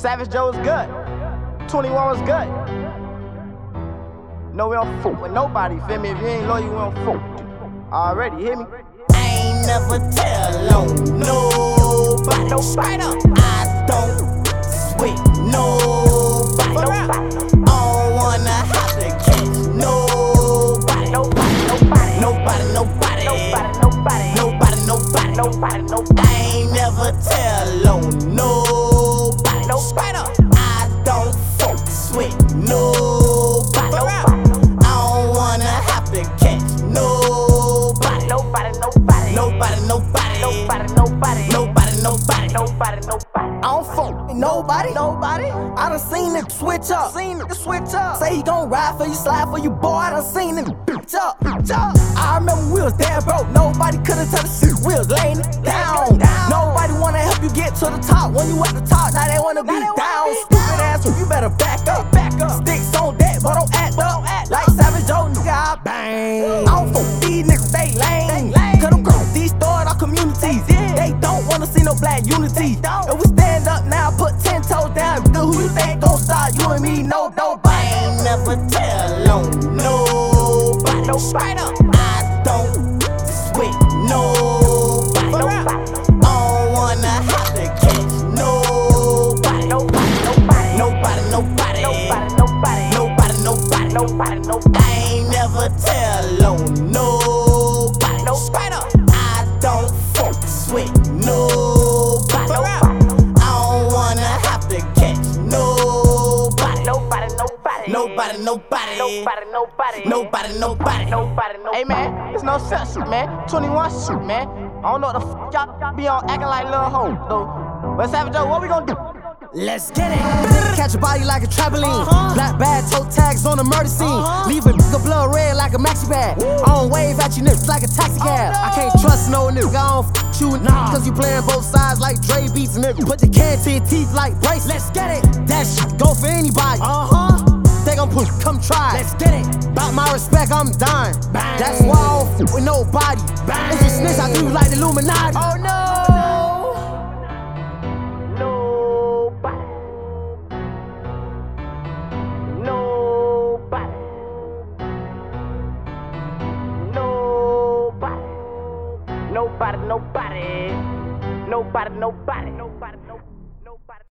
Savage Joe was good. 21 was good. No, we don't fuck with nobody, feel me? If you ain't loyal, we don't fuck. Already, hear me? I ain't never tell on nobody. No straight up. I don't sweat nobody. Nobody, nobody, nobody, nobody, nobody, nobody, nobody. I don't fuck with nobody. Nobody. I done seen it switch up. Seen it switch up. Say he gon' ride for you, slide for you, boy. I done seen it bitch up, bitch up. I remember we was there, bro. Nobody could've the shit. We was laying it down. Nobody wanna help you get to the top. When you at the top, now they wanna be down. Stupid ass, you better back If we stand up now, put ten toes down. Nigga, who you think gon' stop you and me? No, nobody. I ain't never tell on nobody. No straight up. I don't sweat nobody. I don't wanna have to catch nobody. Nobody, nobody, nobody, nobody, nobody, nobody, nobody, nobody, nobody. I ain't never tell on nobody. No straight up. I don't Nobody, nobody. Nobody, nobody. Nobody, nobody. Nobody, nobody. Hey, man, it's no censorship, man. 21 shoot, man. I don't know what the fuck y'all be on acting like little hoe, though. But Savage Joe, what we gonna do? Let's get it. Catch a body like a trampoline. Uh-huh. Black bag, toe tags on the murder scene. Uh-huh. Leave a nigga blood red like a maxi bag. Woo. I don't wave at you niggas like a taxi cab. Oh, no. I can't trust no nigga. I don't f you nah. Cause you playing both sides like Dre beats nigga. Put your can to your teeth like brace. Let's get it. That shit go for anybody. Uh huh come try. Let's get it. Bout my respect, I'm dying. Bang. That's why I don't f- with nobody. Bang. It's a snitch, I do like the Illuminati. Oh no. Nobody. Nobody. Nobody. Nobody. Nobody. Nobody. Nobody. Nobody.